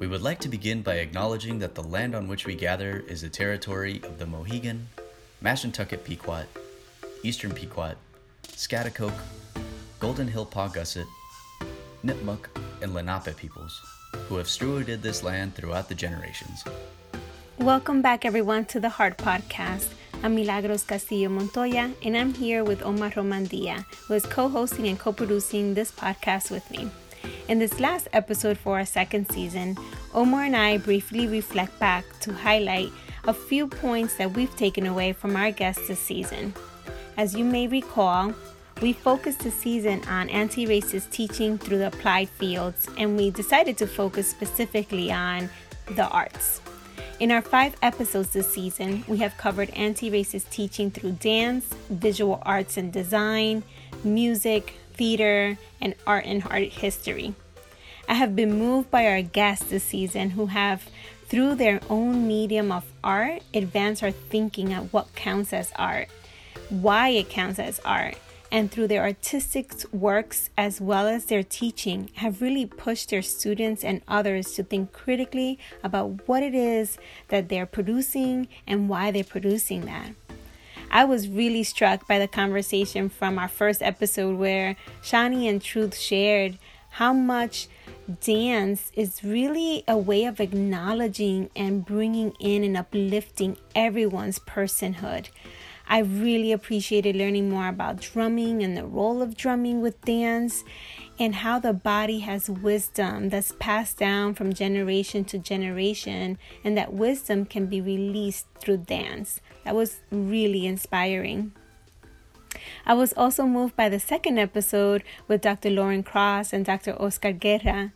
We would like to begin by acknowledging that the land on which we gather is the territory of the Mohegan, Mashantucket Pequot, Eastern Pequot, Schaghticoke, Golden Hill Paugussett, Nipmuc, and Lenape peoples, who have stewarded this land throughout the generations. Welcome back, everyone, to the Heart Podcast. I'm Milagros Castillo Montoya, and I'm here with Omar Romandia, who is co hosting and co producing this podcast with me. In this last episode for our second season, Omar and I briefly reflect back to highlight a few points that we've taken away from our guests this season. As you may recall, we focused the season on anti racist teaching through the applied fields, and we decided to focus specifically on the arts. In our five episodes this season, we have covered anti racist teaching through dance, visual arts and design, music, theater, and art and art history. I have been moved by our guests this season who have, through their own medium of art, advanced our thinking at what counts as art, why it counts as art, and through their artistic works as well as their teaching, have really pushed their students and others to think critically about what it is that they're producing and why they're producing that. I was really struck by the conversation from our first episode where Shani and Truth shared how much dance is really a way of acknowledging and bringing in and uplifting everyone's personhood. I really appreciated learning more about drumming and the role of drumming with dance and how the body has wisdom that's passed down from generation to generation, and that wisdom can be released through dance. That was really inspiring. I was also moved by the second episode with Dr. Lauren Cross and Dr. Oscar Guerra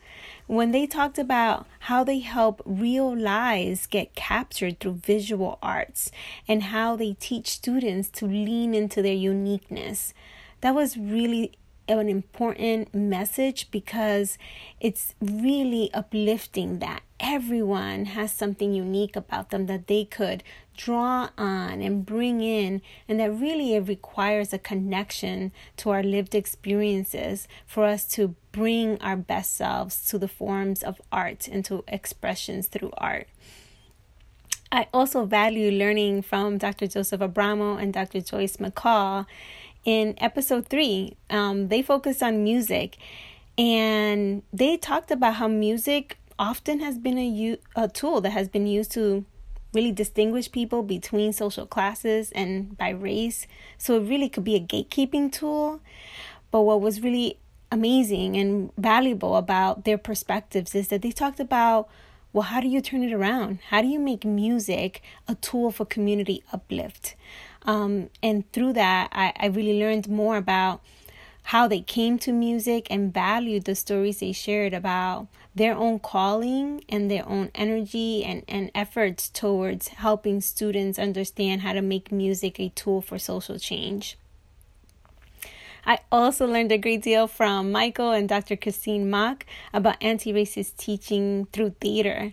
when they talked about how they help real lives get captured through visual arts and how they teach students to lean into their uniqueness. That was really an important message because it's really uplifting that everyone has something unique about them that they could draw on and bring in, and that really it requires a connection to our lived experiences for us to bring our best selves to the forms of art and to expressions through art. I also value learning from Dr. Joseph Abramo and Dr. Joyce McCall in episode three, um, they focused on music and they talked about how music often has been a, u- a tool that has been used to really distinguish people between social classes and by race. So it really could be a gatekeeping tool. But what was really amazing and valuable about their perspectives is that they talked about well, how do you turn it around? How do you make music a tool for community uplift? Um, and through that, I, I really learned more about how they came to music and valued the stories they shared about their own calling and their own energy and, and efforts towards helping students understand how to make music a tool for social change. I also learned a great deal from Michael and Dr. Christine Mock about anti racist teaching through theater.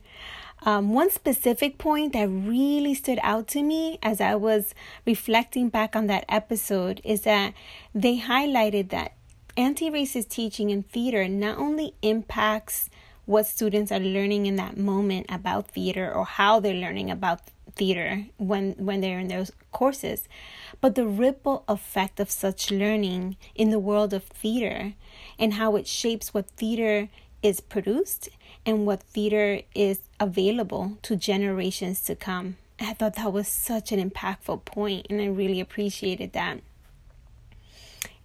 Um, one specific point that really stood out to me as I was reflecting back on that episode is that they highlighted that anti racist teaching in theater not only impacts what students are learning in that moment about theater or how they're learning about theater when when they're in those courses but the ripple effect of such learning in the world of theater and how it shapes what theater is produced and what theater is available to generations to come i thought that was such an impactful point and i really appreciated that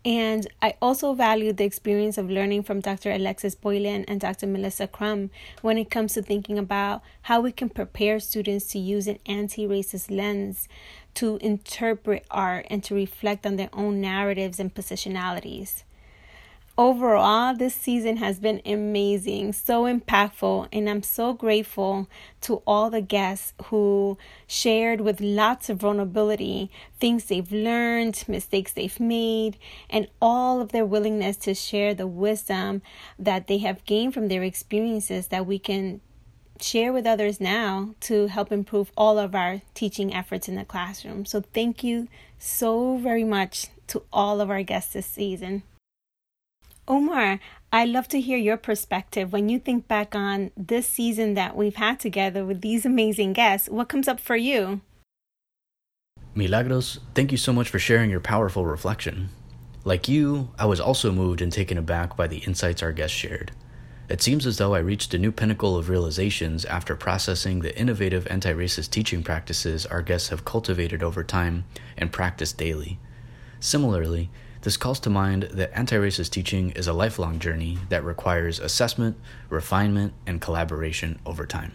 and I also value the experience of learning from Dr. Alexis Boylan and Dr. Melissa Crum when it comes to thinking about how we can prepare students to use an anti racist lens to interpret art and to reflect on their own narratives and positionalities. Overall, this season has been amazing, so impactful, and I'm so grateful to all the guests who shared with lots of vulnerability things they've learned, mistakes they've made, and all of their willingness to share the wisdom that they have gained from their experiences that we can share with others now to help improve all of our teaching efforts in the classroom. So, thank you so very much to all of our guests this season. Omar, I'd love to hear your perspective when you think back on this season that we've had together with these amazing guests. What comes up for you? Milagros, thank you so much for sharing your powerful reflection. Like you, I was also moved and taken aback by the insights our guests shared. It seems as though I reached a new pinnacle of realizations after processing the innovative anti racist teaching practices our guests have cultivated over time and practiced daily. Similarly, this calls to mind that anti racist teaching is a lifelong journey that requires assessment, refinement, and collaboration over time.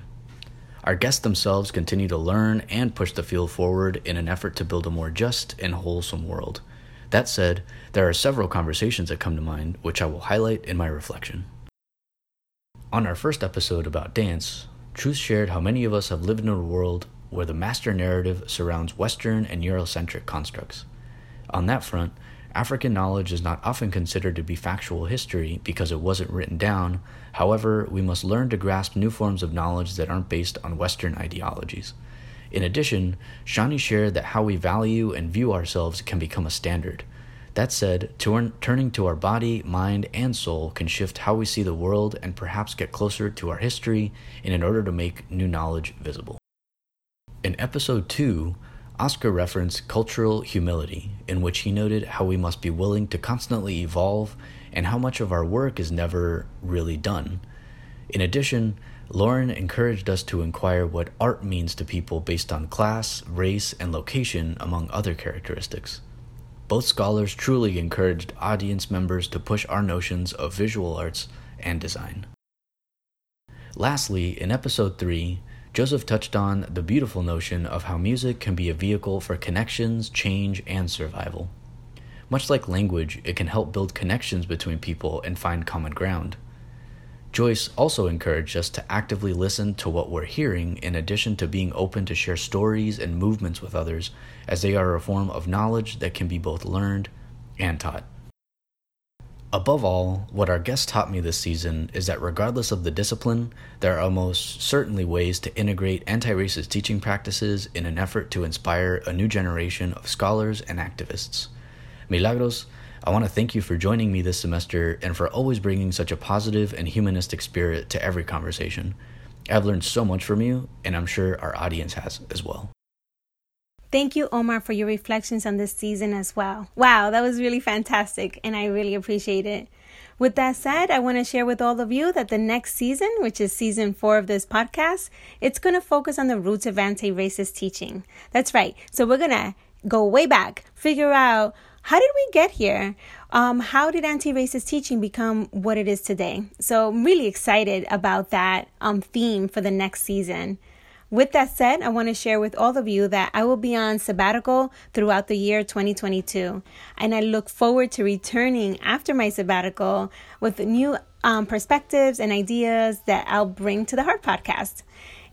Our guests themselves continue to learn and push the field forward in an effort to build a more just and wholesome world. That said, there are several conversations that come to mind which I will highlight in my reflection. On our first episode about dance, Truth shared how many of us have lived in a world where the master narrative surrounds Western and Eurocentric constructs. On that front, African knowledge is not often considered to be factual history because it wasn't written down. However, we must learn to grasp new forms of knowledge that aren't based on Western ideologies. In addition, Shani shared that how we value and view ourselves can become a standard. That said, turn, turning to our body, mind, and soul can shift how we see the world and perhaps get closer to our history in order to make new knowledge visible. In episode 2, Oscar referenced cultural humility, in which he noted how we must be willing to constantly evolve and how much of our work is never really done. In addition, Lauren encouraged us to inquire what art means to people based on class, race, and location, among other characteristics. Both scholars truly encouraged audience members to push our notions of visual arts and design. Lastly, in episode 3, Joseph touched on the beautiful notion of how music can be a vehicle for connections, change, and survival. Much like language, it can help build connections between people and find common ground. Joyce also encouraged us to actively listen to what we're hearing in addition to being open to share stories and movements with others, as they are a form of knowledge that can be both learned and taught. Above all, what our guest taught me this season is that regardless of the discipline, there are almost certainly ways to integrate anti racist teaching practices in an effort to inspire a new generation of scholars and activists. Milagros, I want to thank you for joining me this semester and for always bringing such a positive and humanistic spirit to every conversation. I've learned so much from you, and I'm sure our audience has as well. Thank you, Omar, for your reflections on this season as well. Wow, that was really fantastic, and I really appreciate it. With that said, I want to share with all of you that the next season, which is season four of this podcast, it's going to focus on the roots of anti racist teaching. That's right. So we're going to go way back, figure out how did we get here? Um, how did anti racist teaching become what it is today? So I'm really excited about that um, theme for the next season. With that said, I want to share with all of you that I will be on sabbatical throughout the year 2022. And I look forward to returning after my sabbatical with new um, perspectives and ideas that I'll bring to the Heart Podcast.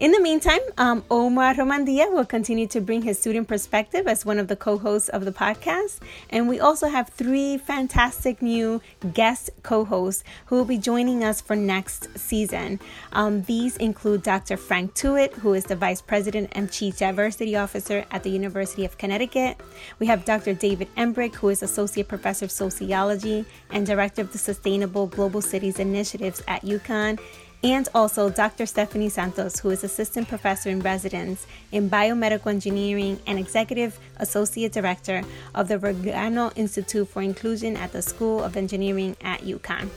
In the meantime, um, Omar Romandia will continue to bring his student perspective as one of the co hosts of the podcast. And we also have three fantastic new guest co hosts who will be joining us for next season. Um, these include Dr. Frank Tuitt, who is the Vice President and Chief Diversity Officer at the University of Connecticut. We have Dr. David Embrick, who is Associate Professor of Sociology and Director of the Sustainable Global Cities Initiatives at UConn and also Dr. Stephanie Santos, who is Assistant Professor in Residence in Biomedical Engineering and Executive Associate Director of the Regano Institute for Inclusion at the School of Engineering at UConn.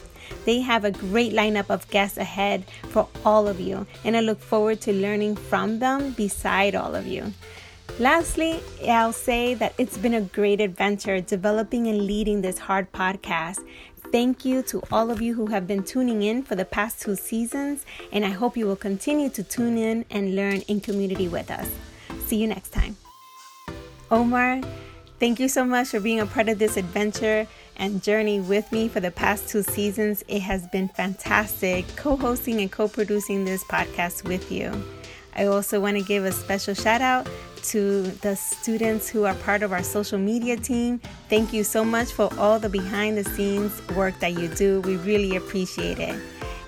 They have a great lineup of guests ahead for all of you, and I look forward to learning from them beside all of you. Lastly, I'll say that it's been a great adventure developing and leading this Heart podcast, Thank you to all of you who have been tuning in for the past two seasons, and I hope you will continue to tune in and learn in community with us. See you next time. Omar, thank you so much for being a part of this adventure and journey with me for the past two seasons. It has been fantastic co hosting and co producing this podcast with you. I also want to give a special shout out to the students who are part of our social media team. Thank you so much for all the behind the scenes work that you do. We really appreciate it.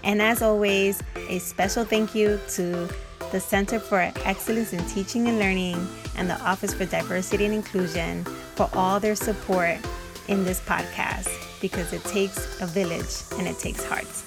And as always, a special thank you to the Center for Excellence in Teaching and Learning and the Office for Diversity and Inclusion for all their support in this podcast. because it takes a village and it takes hearts.